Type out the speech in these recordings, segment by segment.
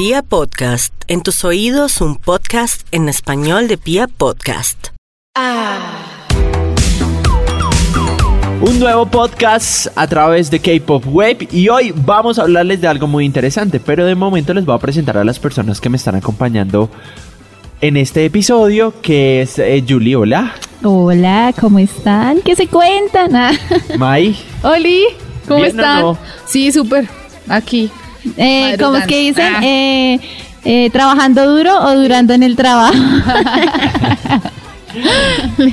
Pia Podcast, en tus oídos un podcast en español de Pia Podcast. Un nuevo podcast a través de K-Pop Web y hoy vamos a hablarles de algo muy interesante, pero de momento les voy a presentar a las personas que me están acompañando en este episodio, que es eh, Julie, hola, Hola, ¿cómo están? ¿Qué se cuentan? Ah, Mai, Oli, ¿cómo ¿Bien o están? no? Sí, súper. Aquí. Eh, ¿Cómo es que dicen? Ah. Eh, eh, ¿Trabajando duro o durando en el trabajo?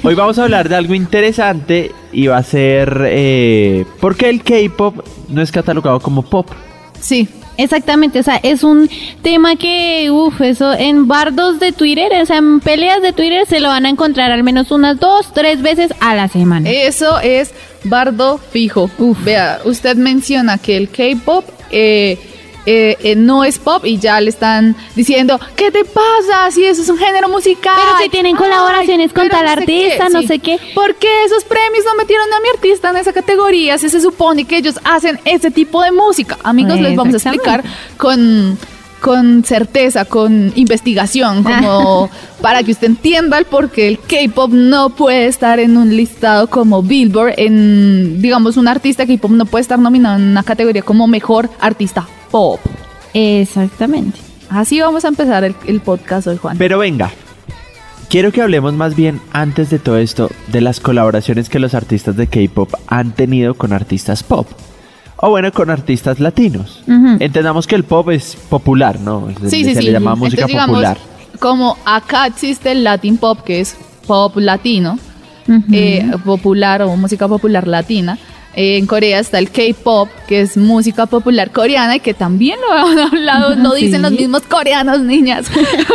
hoy vamos a hablar de algo interesante y va a ser eh, por qué el K-Pop no es catalogado como pop. Sí. Exactamente, o sea, es un tema que, uff, eso en bardos de Twitter, o sea, en peleas de Twitter se lo van a encontrar al menos unas dos, tres veces a la semana. Eso es bardo fijo. Vea, usted menciona que el K-pop eh, eh, eh, no es pop y ya le están diciendo, ¿qué te pasa? Si eso es un género musical. Pero si tienen colaboraciones con tal artista, no sé qué. ¿Por qué esos premios no metieron a mi artista en esa categoría? Si se supone que ellos hacen ese tipo de música. Amigos, les vamos a explicar con, con certeza, con investigación, como para que usted entienda el por qué el K-pop no puede estar en un listado como Billboard, en, digamos, un artista K-pop no puede estar nominado en una categoría como mejor artista pop. Exactamente. Así vamos a empezar el, el podcast hoy, Juan. Pero venga, quiero que hablemos más bien antes de todo esto de las colaboraciones que los artistas de K-Pop han tenido con artistas pop. O bueno, con artistas latinos. Entendamos que el pop es popular, ¿no? Sí, sí, se sí. le llama música Entonces, digamos, popular. Como acá existe el Latin Pop, que es pop latino, Ujú. eh, popular o música popular latina. Eh, en Corea está el K-pop, que es música popular coreana y que también lo han hablado, no Sí. dicen los mismos coreanos, niñas.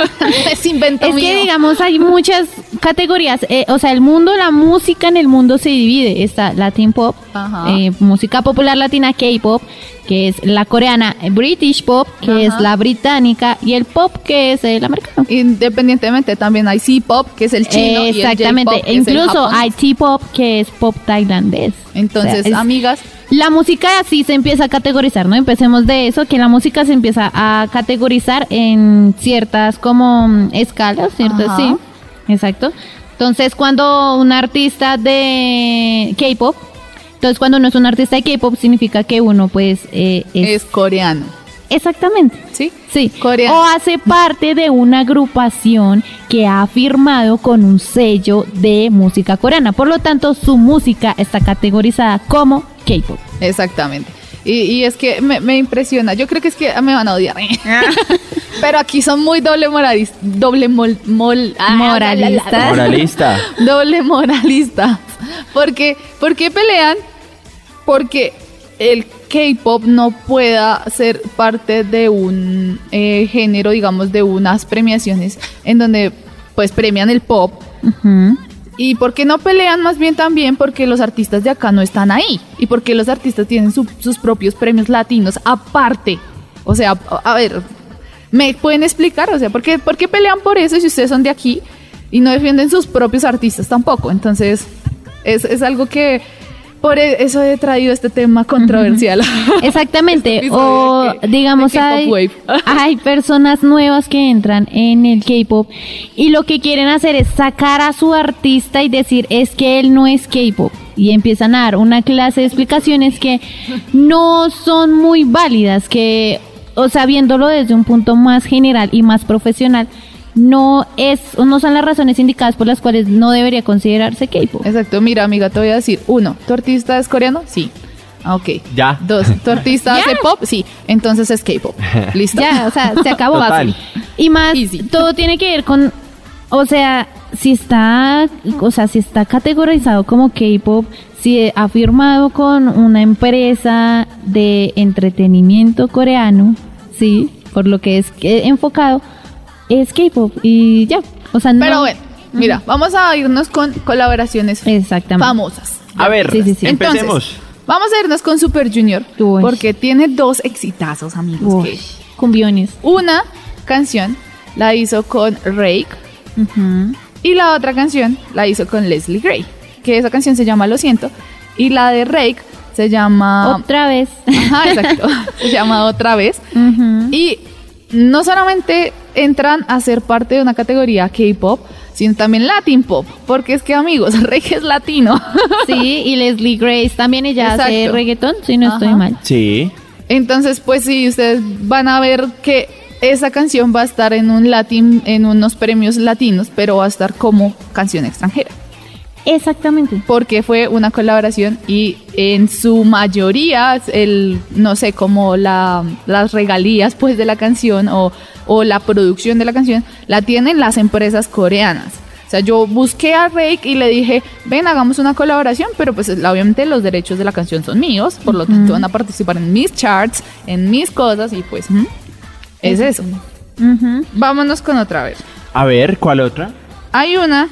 es invento Es mío. que digamos hay muchas categorías, eh, o sea, el mundo, la música en el mundo se divide. Está Latin Pop, eh, música popular latina, K-Pop, que es la coreana, eh, British Pop, que Ajá. es la británica, y el pop, que es el americano. Independientemente también hay C-pop, que es el chino, y el Exactamente, e incluso hay T-Pop, que es pop tailandés. Entonces, O sea, es- amigas, La música así se empieza a categorizar, ¿no? Empecemos de eso, que la música se empieza a categorizar en ciertas como mm, escalas, ¿cierto? Ajá. Sí, exacto. Entonces, cuando un artista de K-pop, entonces cuando uno es un artista de K-pop significa que uno pues eh, es, es coreano, exactamente. ¿sí? Sí, Coreano. o hace parte de una agrupación que ha firmado con un sello de música coreana. Por lo tanto, su música está categorizada como K-pop. Exactamente. Y, y es que me, me impresiona. Yo creo que es que me van a odiar. Pero aquí son muy doble moralistas. Doble mol, mol- ah. Moralista. Doble moralistas. Porque, ¿Por qué pelean? Porque el K-pop no pueda ser parte de un eh, género, digamos, de unas premiaciones en donde pues premian el pop. ¿Y por qué no pelean más bien también? Porque los artistas de acá no están ahí. Y porque los artistas tienen su- sus propios premios latinos aparte. O sea, a, a ver, ¿me pueden explicar? O sea, ¿por qué, ¿por qué pelean por eso si ustedes son de aquí y no defienden sus propios artistas tampoco? Entonces, es, es algo que por e- eso he traído este tema controversial. Exactamente. Este o digamos hay, hay personas nuevas que entran en el K-pop y lo que quieren hacer es sacar a su artista y decir es que él no es K-pop y empiezan a dar una clase de explicaciones que no son muy válidas, que o sea, viéndolo desde un punto más general y más profesional, no es no son las razones indicadas por las cuales no debería considerarse K-pop. Exacto, mira amiga, te voy a decir, uno, ¿tu artista es coreano? Sí. Ah, Ok. Ya. Dos, ¿tu artista hace pop? Sí. Entonces es K-pop. Listo. Ya, o sea, se acabó. Total. Y más, Easy. todo tiene que ver con, o sea, si está, o sea, si está categorizado como K-pop, si ha firmado con una empresa de entretenimiento coreano, sí, por lo que es que- enfocado, es K-pop y ya. O sea, no. Pero bueno, mira, vamos a irnos con colaboraciones Exactamente. famosas. A ver, Sí, sí, sí. empecemos. Vamos a irnos con Super Junior Uy. porque tiene dos exitazos, amigos. Que cumbiones. Una canción la hizo con Rake y la otra canción la hizo con Leslie Gray, que esa canción se llama Lo siento y la de Rake se llama Otra vez. Ajá, exacto. se llama Otra vez y no solamente entran a ser parte de una categoría K-pop, sino también Latin pop, porque es que amigos, reggae es latino. Sí, y Leslie Grace también ella hace reggaetón, si no estoy mal. Sí. Entonces, pues sí, ustedes van a ver que esa canción va a estar en un latin, en unos premios latinos, pero va a estar como canción extranjera, Exactamente. porque fue una colaboración y en su mayoría, el, no sé, como la, las regalías pues de la canción o, o la producción de la canción, la tienen las empresas coreanas. O sea, yo busqué a Rake y le dije, ven, hagamos una colaboración, pero pues obviamente los derechos de la canción son míos, por lo tanto van a participar en mis charts, en mis cosas y pues ujú, es eso. Ujú. Vámonos con otra vez. A ver, ¿cuál otra? Hay una,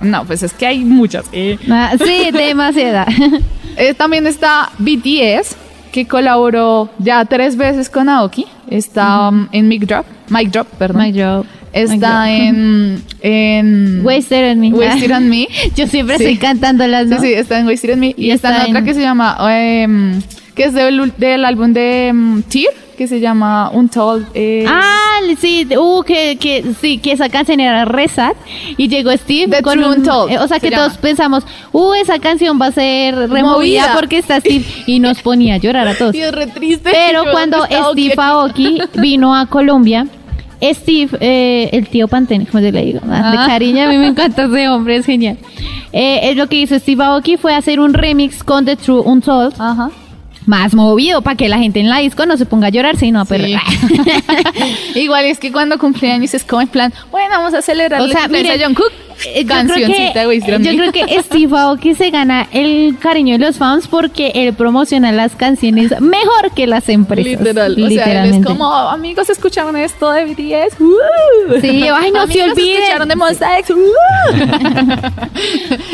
no, pues es que hay muchas. Eh, Ah, sí, demasiada. eh, también está BTS, que colaboró ya tres veces con Aoki. Está um, en Mic Drop, Mic Drop, perdón. My job. Está en, en Wasted on Me. Wasted on Me. Yo siempre Sí. estoy cantando las Sí, ¿no? sí, está en Wasted on Me. Y, Y está, está en otra en- que se llama, em, que es del, del álbum de em, Tear, que se llama Untold. eh, Ah, sí, uh, que, que sí, que esa canción era re sad y llegó Steve The con un, Untold, eh, o sea se que todos llama. pensamos, uh, esa canción va a ser removida Movida. porque está Steve y nos ponía a llorar a todos. y es re triste. Pero Yo, cuando Steve. Aoki vino a Colombia, Steve, eh, el tío Pantene, como yo le digo, ah, de Ah. cariño, a mí me encanta ese hombre, es genial. Eh, es lo que hizo Steve Aoki fue hacer un remix con The True Untold, Ajá. Más movido, para que la gente en la disco no se ponga a llorar, sino a perder. Igual es que cuando cumpleaños es como en plan, bueno, vamos a celebrar O sea, miren, a Jungkook. Eh, yo creo que, yo creo que Steve Aoki se gana el cariño de los fans porque él promociona las canciones mejor que las empresas. Literal, o sea, él es como, amigos, ¿escucharon esto de BTS? ¡Uh! Sí, ay, no se olviden. ¿escucharon de Monsta X? ¡Uh!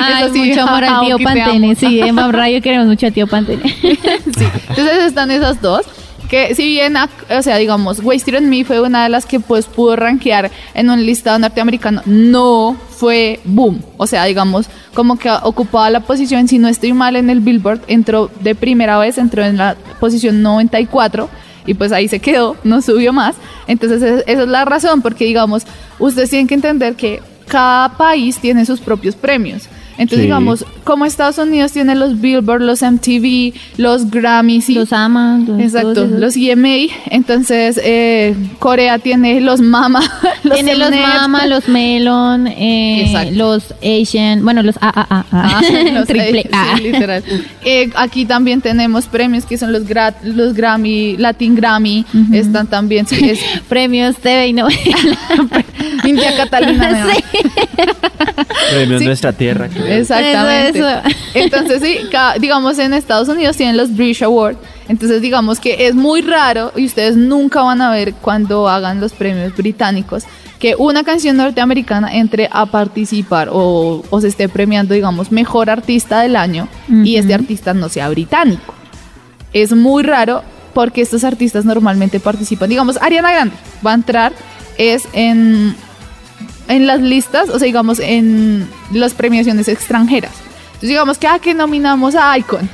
Ay, sí, mucho amor al tío Pantene. Sí, en Mam Radio queremos mucho al tío Pantene. Sí. Entonces están esas dos. Que si bien, o sea, digamos, Wasted on Me fue una de las que pues pudo rankear en un listado norteamericano, no fue boom. O sea, digamos, como que ocupaba la posición, si no estoy mal en el Billboard, entró de primera vez, entró en la posición 94 y pues ahí se quedó, no subió más. Entonces es- esa es la razón, porque digamos, ustedes tienen que entender que cada país tiene sus propios premios. Entonces, Sí. digamos, como Estados Unidos tiene los Billboard, los MTV, los Grammys, y- Los ama. los- exacto, los EMA. Entonces, eh, Corea tiene los Mama, los Tiene los. Mama, los Melon, eh, los Asian, bueno, los AAA, Ah, los- triple A. sí, literal. Eh, aquí también tenemos premios que son los, gra- los Grammy, Latin Grammy. Están también, sí, es Premios TV y novela. India Catalina. Sí. Premios Sí. Nuestra Tierra. creo. Exactamente. Eso, eso. Entonces, sí, digamos en Estados Unidos tienen los British Award. Entonces, digamos que es muy raro y ustedes nunca van a ver cuando hagan los premios británicos que una canción norteamericana entre a participar o, o se esté premiando, digamos, mejor artista del año y este artista no sea británico. Es muy raro porque estos artistas normalmente participan. Digamos, Ariana Grande va a entrar es en en las listas, o sea, digamos, en las premiaciones extranjeras. Entonces, digamos que, ah, que nominamos a Icon.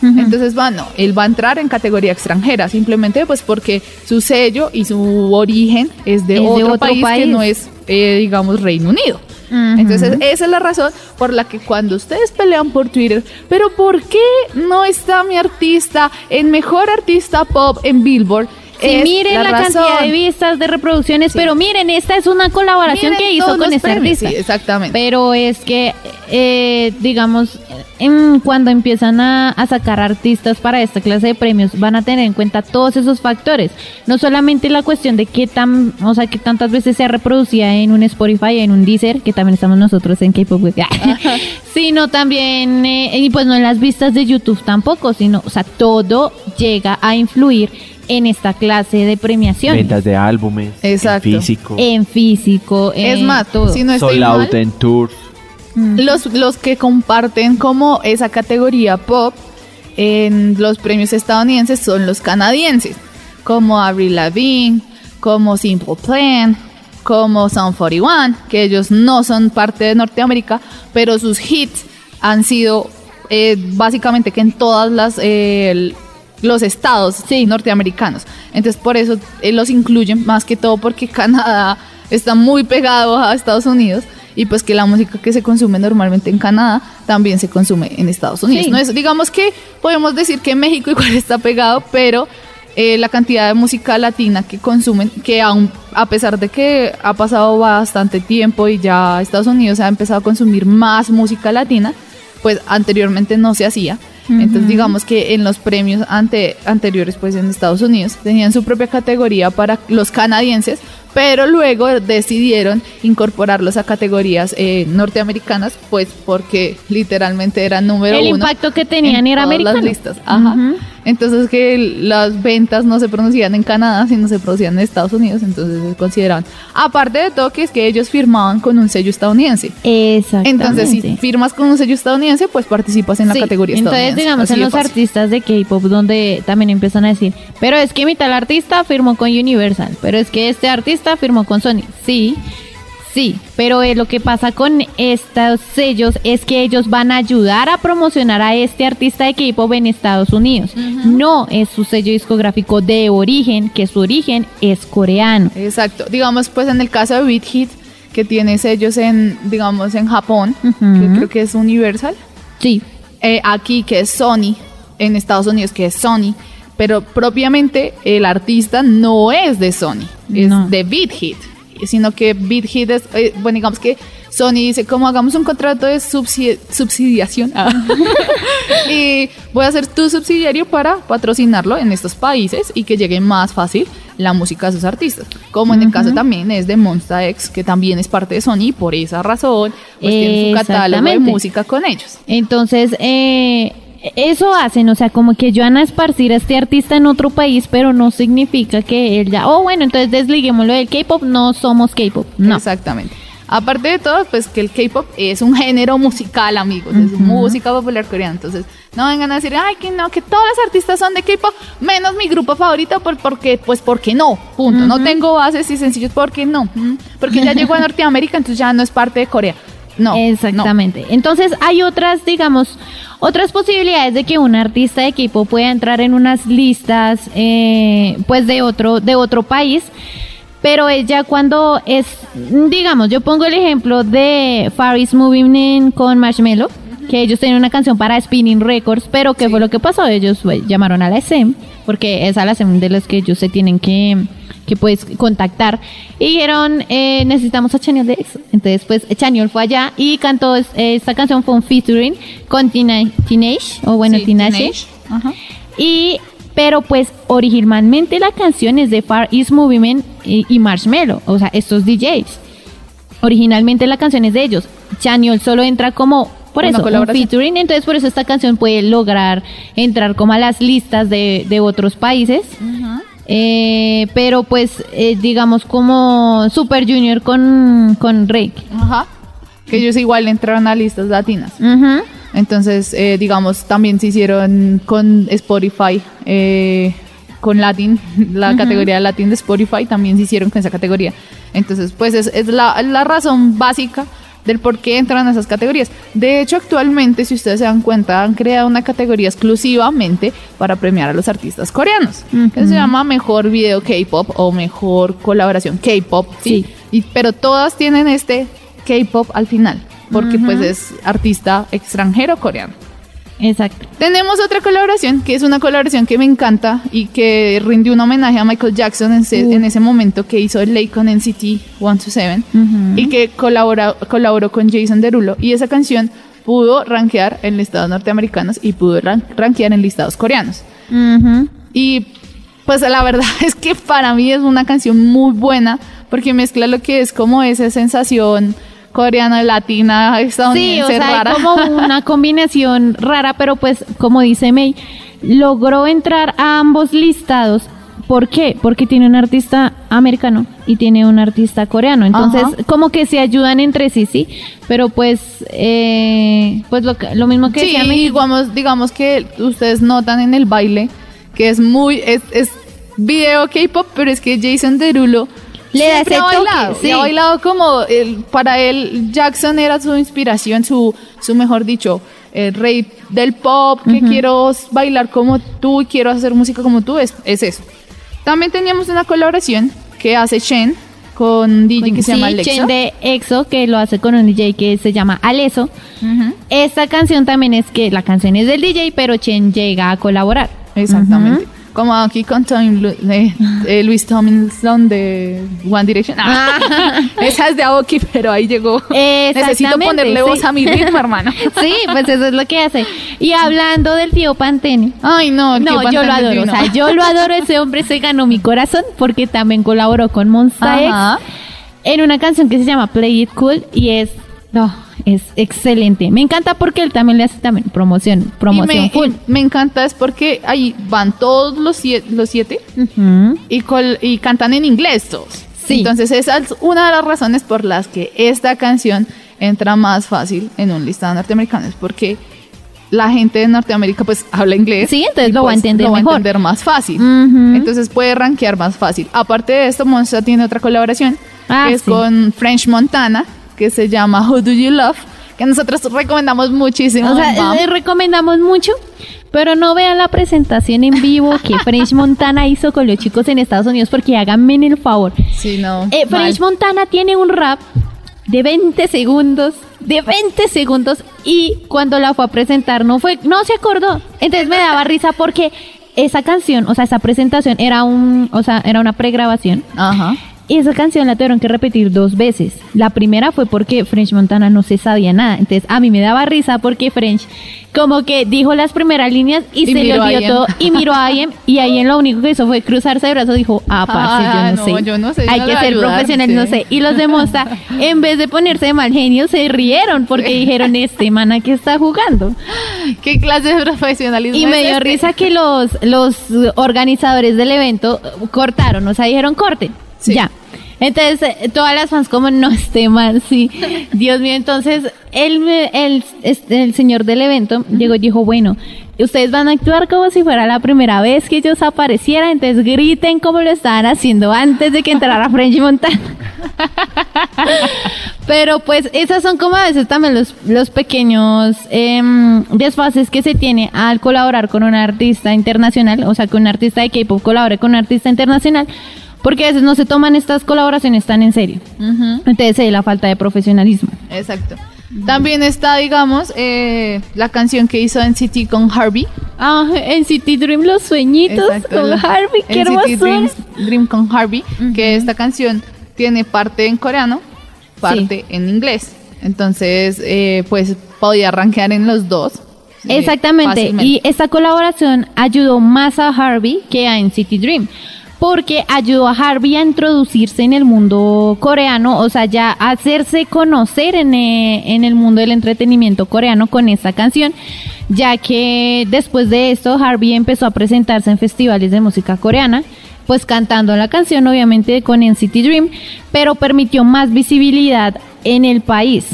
Entonces, bueno, él va a entrar en categoría extranjera, simplemente pues porque su sello y su origen es de, Es de otro, otro país, que país. no es, eh, digamos, Reino Unido. Entonces, esa es la razón por la que cuando ustedes pelean por Twitter, pero ¿por qué no está mi artista en mejor artista pop en Billboard? Sí, miren la, cantidad de vistas, de reproducciones, Sí. pero miren, esta es una colaboración Miren que hizo con este artista. sí, exactamente. Pero es que, eh, digamos, en- cuando empiezan a, a sacar artistas para esta clase de premios, van a tener en cuenta todos esos factores. No solamente la cuestión de qué tan, o sea, que tantas veces se reproducía en un Spotify, en un Deezer, que también estamos nosotros en K-Pop, sino también, eh, y pues no en las vistas de YouTube tampoco, sino, o sea, todo llega a influir en esta clase de premiación. Ventas de álbumes. en Exacto. físico. En físico, Es en más, todo. si no estoy sold mal, out en tours. los, los que comparten como esa categoría pop en los premios estadounidenses son los canadienses, como Avril Lavigne, como Simple Plan, como Sound 41, que ellos no son parte de Norteamérica, pero sus hits han sido eh, básicamente que en todas las eh, los estados Sí. norteamericanos. Entonces por eso eh, los incluyen más que todo porque Canadá está muy pegado a Estados Unidos y pues que la música que se consume normalmente en Canadá también se consume en Estados Unidos. Sí. No es, digamos que podemos decir que México igual está pegado, pero eh, la cantidad de música latina que consumen, que aún a pesar de que ha pasado bastante tiempo y ya Estados Unidos ha empezado a consumir más música latina, pues anteriormente no se hacía. Entonces digamos que en los premios ante, anteriores pues en Estados Unidos tenían su propia categoría para los canadienses, pero luego decidieron incorporarlos a categorías eh, norteamericanas pues porque literalmente era número El uno impacto que tenían en era todas las listas. Ajá. Entonces que las ventas no se producían en Canadá, sino se producían en Estados Unidos, entonces se consideraban. Aparte de todo que es que ellos firmaban con un sello estadounidense. Exactamente. Entonces, si firmas con un sello estadounidense, pues participas en la Sí, categoría Entonces, estadounidense. digamos, Así en los fácil. artistas de K-pop, donde también empiezan a decir, pero es que mi tal artista firmó con Universal, pero es que este artista firmó con Sony. Sí, sí, pero eh, lo que pasa con estos sellos es que ellos van a ayudar a promocionar a este artista de K-pop en Estados Unidos. No es su sello discográfico de origen, que su origen es coreano. Exacto. Digamos, pues en el caso de Beat Hit, que tiene sellos en, digamos, en Japón, que creo que es Universal. Sí, eh, aquí que es Sony, en Estados Unidos que es Sony, pero propiamente el artista no es de Sony, es No. de Beat Hit, sino que Beat Hit es, eh, bueno, digamos que Sony dice, como hagamos un contrato de subsi- subsidiación, ah, y voy a ser tu subsidiario para patrocinarlo en estos países y que llegue más fácil la música a sus artistas. Como en el caso también es de Monsta X, que también es parte de Sony, y por esa razón, pues tiene su catálogo de música con ellos. Entonces, eh, eso hacen, o sea, como que yo van a esparcir a este artista en otro país, pero no significa que él ya, oh, bueno, entonces desliguémoslo del K-pop, no somos K-pop, no. Exactamente. Aparte de todo, pues que el K-pop es un género musical, amigos, es música popular coreana. Entonces, no vengan a decir, ay, que no, que todos los artistas son de K-pop, menos mi grupo favorito, por, porque, pues porque no, punto. No tengo bases y sencillos, porque no. Porque ya llegó a Norteamérica, entonces ya no es parte de Corea. No. Exactamente. Entonces hay otras, digamos, otras posibilidades de que un artista de K-pop pueda entrar en unas listas, eh, pues de otro, de otro país. Pero es ya cuando es, digamos, yo pongo el ejemplo de Far East Moving In con Marshmello, que ellos tenían una canción para Spinning Records, pero ¿qué fue lo que pasó? Ellos pues, llamaron a la SEM, porque es a la SEM de los que ellos se tienen que, que pues contactar, y dijeron, eh, necesitamos a Chaniol de EXO. Entonces pues Chaniol fue allá y cantó es- esta canción, fue un featuring con Tina- Teenage, o bueno, Sí. Teenage. Ajá. Y, pero pues originalmente la canción es de Far East Movement y, y Marshmello, o sea, estos DJs. Originalmente la canción es de ellos. Chaniol solo entra como, por eso, un featuring, entonces por eso esta canción puede lograr entrar como a las listas de, de otros países. Eh, pero pues, eh, digamos como Super Junior con, con Drake. Ajá. Que ellos igual entraron a listas latinas. Ujú. Entonces, eh, digamos, también se hicieron con Spotify, eh, con Latin, la categoría de Latin de Spotify, también se hicieron con esa categoría. Entonces, pues es, es la, la razón básica del por qué entran a esas categorías. De hecho, actualmente, si ustedes se dan cuenta, han creado una categoría exclusivamente para premiar a los artistas coreanos, que se llama Mejor Video K-Pop o Mejor Colaboración K-Pop, ¿sí? Sí. Y, pero todas tienen este K-Pop al final, porque pues es artista extranjero coreano. Exacto. Tenemos otra colaboración, que es una colaboración que me encanta y que rindió un homenaje a Michael Jackson en, ese- Uh. en ese momento que hizo el Lake con NCT 127 Ujú. y que colabora, colaboró con Jason Derulo. Y esa canción pudo rankear en listados norteamericanos y pudo ran- rankear en listados coreanos. Ujú. Y pues la verdad es que para mí es una canción muy buena porque mezcla lo que es como esa sensación coreana, latina, Sí, estadounidense o sea, rara. hay como una combinación rara, pero pues, como dice May, logró entrar a ambos listados. ¿Por qué? Porque tiene un artista americano y tiene un artista coreano. Entonces, Ajá. como que se ayudan entre sí, sí. Pero pues, eh, pues lo, lo mismo que Sí, decía digamos, digamos que ustedes notan en el baile que es muy, es, es video K-pop, pero es que Jason Derulo Le da ese toque, bailado, sí. ha bailado como el- para él Jackson era su inspiración, su, su mejor dicho, el rey del pop, que quiero bailar como tú y quiero hacer música como tú, es, es eso. También teníamos una colaboración que hace Shen con un DJ que se llama Alexa. Chen de EXO, que lo hace con un DJ que se llama Aleso. Ujú. Esta canción también es que la canción es del DJ, pero Chen llega a colaborar. Exactamente. Como aquí con Tom, eh, Luis Tomlinson de One Direction. Ah. Esa es de Aoki, pero ahí llegó. Necesito ponerle sí. voz a mi ritmo, hermano. Sí, pues eso es lo que hace. Y hablando del tío Pantene. Ay, no, el No, yo lo adoro. O sea, yo lo adoro. Ese hombre se ganó mi corazón porque también colaboró con Monsta X en una canción que se llama Play It Cool y es, no, es excelente. Me encanta porque él también le hace también promoción, promoción y me, full. y me encanta es porque ahí van todos los siete, los siete Ujú. y, col- y cantan en inglés todos. Sí. Entonces esa es una de las razones por las que esta canción entra más fácil en un listado norteamericano. Es porque la gente de Norteamérica pues habla inglés. Sí, entonces y, lo va a pues, entender lo va a mejor. entender más fácil. Entonces puede rankear más fácil. Aparte de esto, Monster tiene otra colaboración Ah, que es sí. con French Montana, que se llama Who Do You Love, que nosotros recomendamos muchísimo. O sea, recomendamos mucho, pero no vean la presentación en vivo que French Montana hizo con los chicos en Estados Unidos porque háganme el favor. Sí, no. Eh. French Montana tiene un rap de 20 segundos, de 20 segundos y cuando la fue a presentar no fue, no se acordó. Entonces me daba risa porque esa canción, o sea, esa presentación era un, o sea, era una pregrabación Ajá. Y esa canción la tuvieron que repetir dos veces. La primera fue porque French Montana no se sabía nada. Entonces a mí me daba risa porque French como que dijo las primeras líneas y, Y se le olvidó Ian. todo y miró a Ian y ahí lo único que hizo fue cruzarse de brazos y dijo, ah, parce, Ah, yo no, no, sé. yo no sé, yo Hay no que ser ayudar, profesionales, no sé. Y los de Monsta, en vez de ponerse de mal genio, se rieron porque dijeron, este mana que está jugando. ¿Qué clase de profesionalismo Y es me dio este? risa que los, los organizadores del evento cortaron, o sea, dijeron corte. Sí. Ya. Entonces, eh, todas las fans como no esté mal, sí. Dios mío, entonces, él, me- el, este, el señor del evento llegó y dijo, bueno, ustedes van a actuar como si fuera la primera vez que ellos aparecieran, entonces griten como lo estaban haciendo antes de que entrara French Montana. Pero pues esas son como a veces también los, los pequeños em, desfases que se tiene al colaborar con un artista internacional, o sea, que un artista de K-pop colabore con un artista internacional, porque a veces no se toman estas colaboraciones tan en serio. Ujú, Entonces se ve la falta de profesionalismo. Exacto. También está, digamos, eh, la canción que hizo NCT con Harvey. Ah, en City Dream los sueñitos Exacto, con la- Harvey, qué NCT hermoso. Dreams- Dream con Harvey, que esta canción tiene parte en coreano, parte en inglés. Entonces, eh, pues podía rankear en los dos. eh, Exactamente. Y esta colaboración ayudó más a Harvey que a NCT Dream. Porque ayudó a Harvey a introducirse en el mundo coreano, o sea, ya hacerse conocer en, eh, en el mundo del entretenimiento coreano con esta canción, ya que después de esto Harvey empezó a presentarse en festivales de música coreana, pues cantando la canción obviamente con NCT Dream, pero permitió más visibilidad en el país.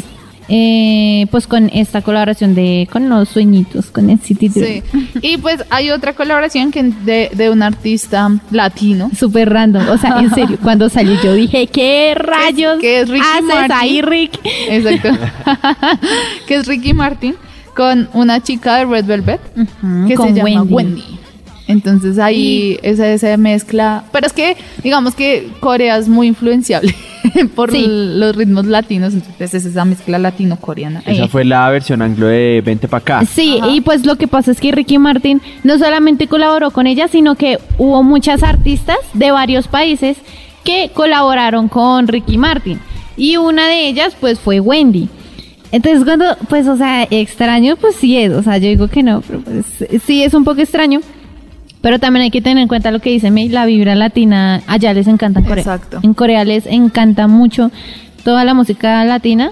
Eh, pues con esta colaboración de con los sueñitos con NCT Dream. Sí. Y pues hay otra colaboración que de, de un artista latino. Súper random, o sea, en serio, cuando salió yo dije, ¿qué rayos que es Ricky haces Martin. ahí, Rick? Exacto. que es Ricky Martin con una chica de Red Velvet que se llama Wendy. Wendy. Entonces ahí esa, esa mezcla. Pero es que, digamos que Corea es muy influenciable por Sí. los ritmos latinos. Entonces es esa mezcla latino-coreana. Esa Eh, fue la versión anglo de Vente pa' acá. Sí, y pues lo que pasa es que Ricky Martin no solamente colaboró con ella, sino que hubo muchas artistas de varios países que colaboraron con Ricky Martin. Y una de ellas, pues, fue Wendy. Entonces, cuando, pues, o sea, extraño, pues sí es. O sea, yo digo que no, pero pues sí es un poco extraño. Pero también hay que tener en cuenta lo que dice May, la vibra latina, allá les encanta en Corea. Exacto. En Corea les encanta mucho toda la música latina.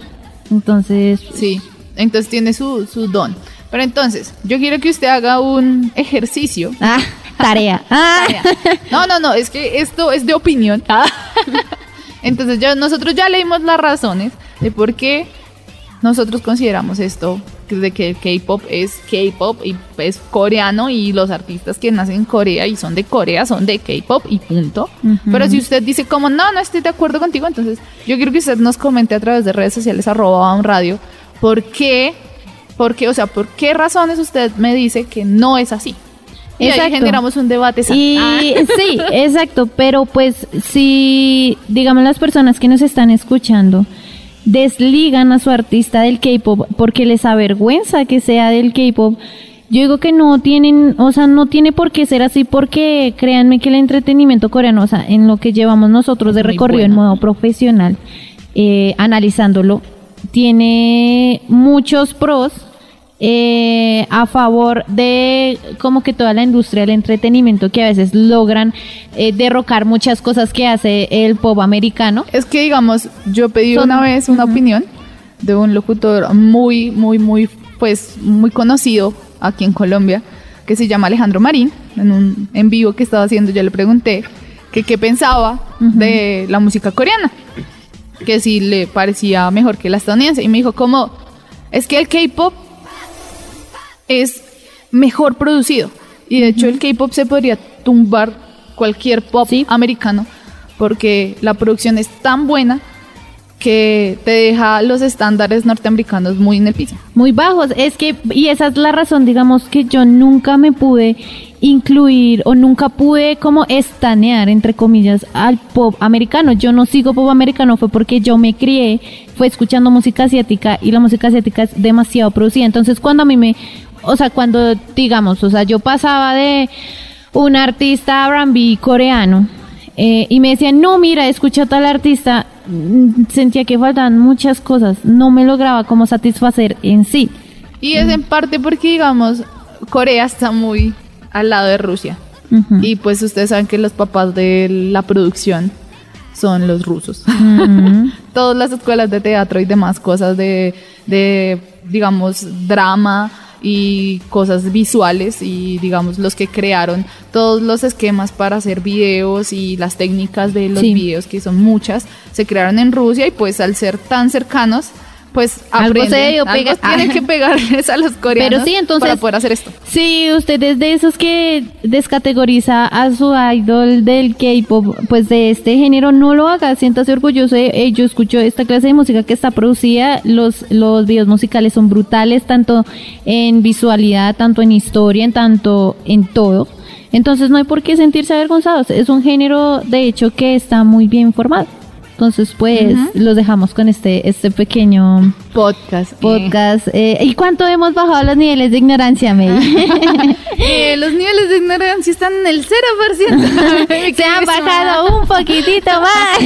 Entonces, Sí, entonces tiene su, su don. Pero entonces, yo quiero que usted haga un ejercicio. ah, tarea. Ah. No, no, no, es que esto es de opinión. Entonces, ya, nosotros ya leímos las razones de por qué nosotros consideramos esto, de que el K-pop es K-pop y es coreano y los artistas que nacen en Corea y son de Corea son de K-pop y punto. Pero si usted dice como, no, no estoy de acuerdo contigo, entonces yo quiero que usted nos comente a través de redes sociales arroba un radio por qué, ¿Por qué? O sea, ¿por qué razones usted me dice que no es así? Y ahí generamos un debate. Y, Ah. sí, exacto, pero pues si, digamos, las personas que nos están escuchando desligan a su artista del K-pop porque les avergüenza que sea del K-pop, yo digo que no tienen, o sea, no tiene por qué ser así porque créanme que el entretenimiento coreano, o sea, en lo que llevamos nosotros de recorrido en modo profesional, eh, analizándolo, tiene muchos pros eh, a favor de como que toda la industria del entretenimiento que a veces logran eh, derrocar muchas cosas que hace el pop americano. Es que, digamos, yo pedí Son- una vez una opinión de un locutor muy, muy, muy, pues, muy conocido aquí en Colombia, que se llama Alejandro Marín. En un en vivo que estaba haciendo, yo le pregunté que qué pensaba de la música coreana, que si le parecía mejor que la estadounidense. Y me dijo, como, es que el K-pop es mejor producido. Y de hecho el K-pop se podría tumbar cualquier pop Sí. americano porque la producción es tan buena que te deja los estándares norteamericanos muy en el piso. Muy bajos, es que, y esa es la razón, digamos, que yo nunca me pude incluir o nunca pude como estanear, entre comillas, al pop americano. Yo no sigo pop americano, fue porque yo me crié, fue escuchando música asiática y la música asiática es demasiado producida. Entonces, cuando a mí me, o sea, cuando, digamos, o sea, yo pasaba de un artista R&B coreano eh, y me decían, no, mira, escucha a tal artista, mm, sentía que faltaban muchas cosas, no me lograba como satisfacer en sí. Y es en parte porque, digamos, Corea está muy al lado de Rusia. Ujú. Y pues ustedes saben que los papás de la producción son los rusos. Ujú. Todas las escuelas de teatro y demás cosas de, de, digamos, drama y cosas visuales y digamos los que crearon todos los esquemas para hacer videos y las técnicas de los Sí. videos que son muchas se crearon en Rusia y pues al ser tan cercanos pues Algo aprenden, algo pega- tienen que pegarles a los coreanos Pero sí, entonces- para poder hacer esto Si usted es de esos que descategoriza a su idol del K-pop, pues de este género, no lo haga, siéntase orgulloso. de, "Ey, yo escucho esta clase de música que está producida, los, los videos musicales son brutales, tanto en visualidad, tanto en historia, en tanto en todo. Entonces no hay por qué sentirse avergonzados. Es un género, de hecho, que está muy bien formado. Entonces, pues, los dejamos con este, este pequeño podcast podcast. eh, ¿Y cuánto hemos bajado los niveles de ignorancia, May? Eh, los niveles de ignorancia están en el 0% Se han bajado un poquitito más.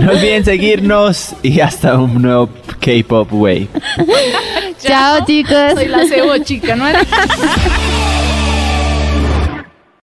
No olviden seguirnos y hasta un nuevo K-Pop Wave. Chao, chicos. soy la cebo chica ¿no?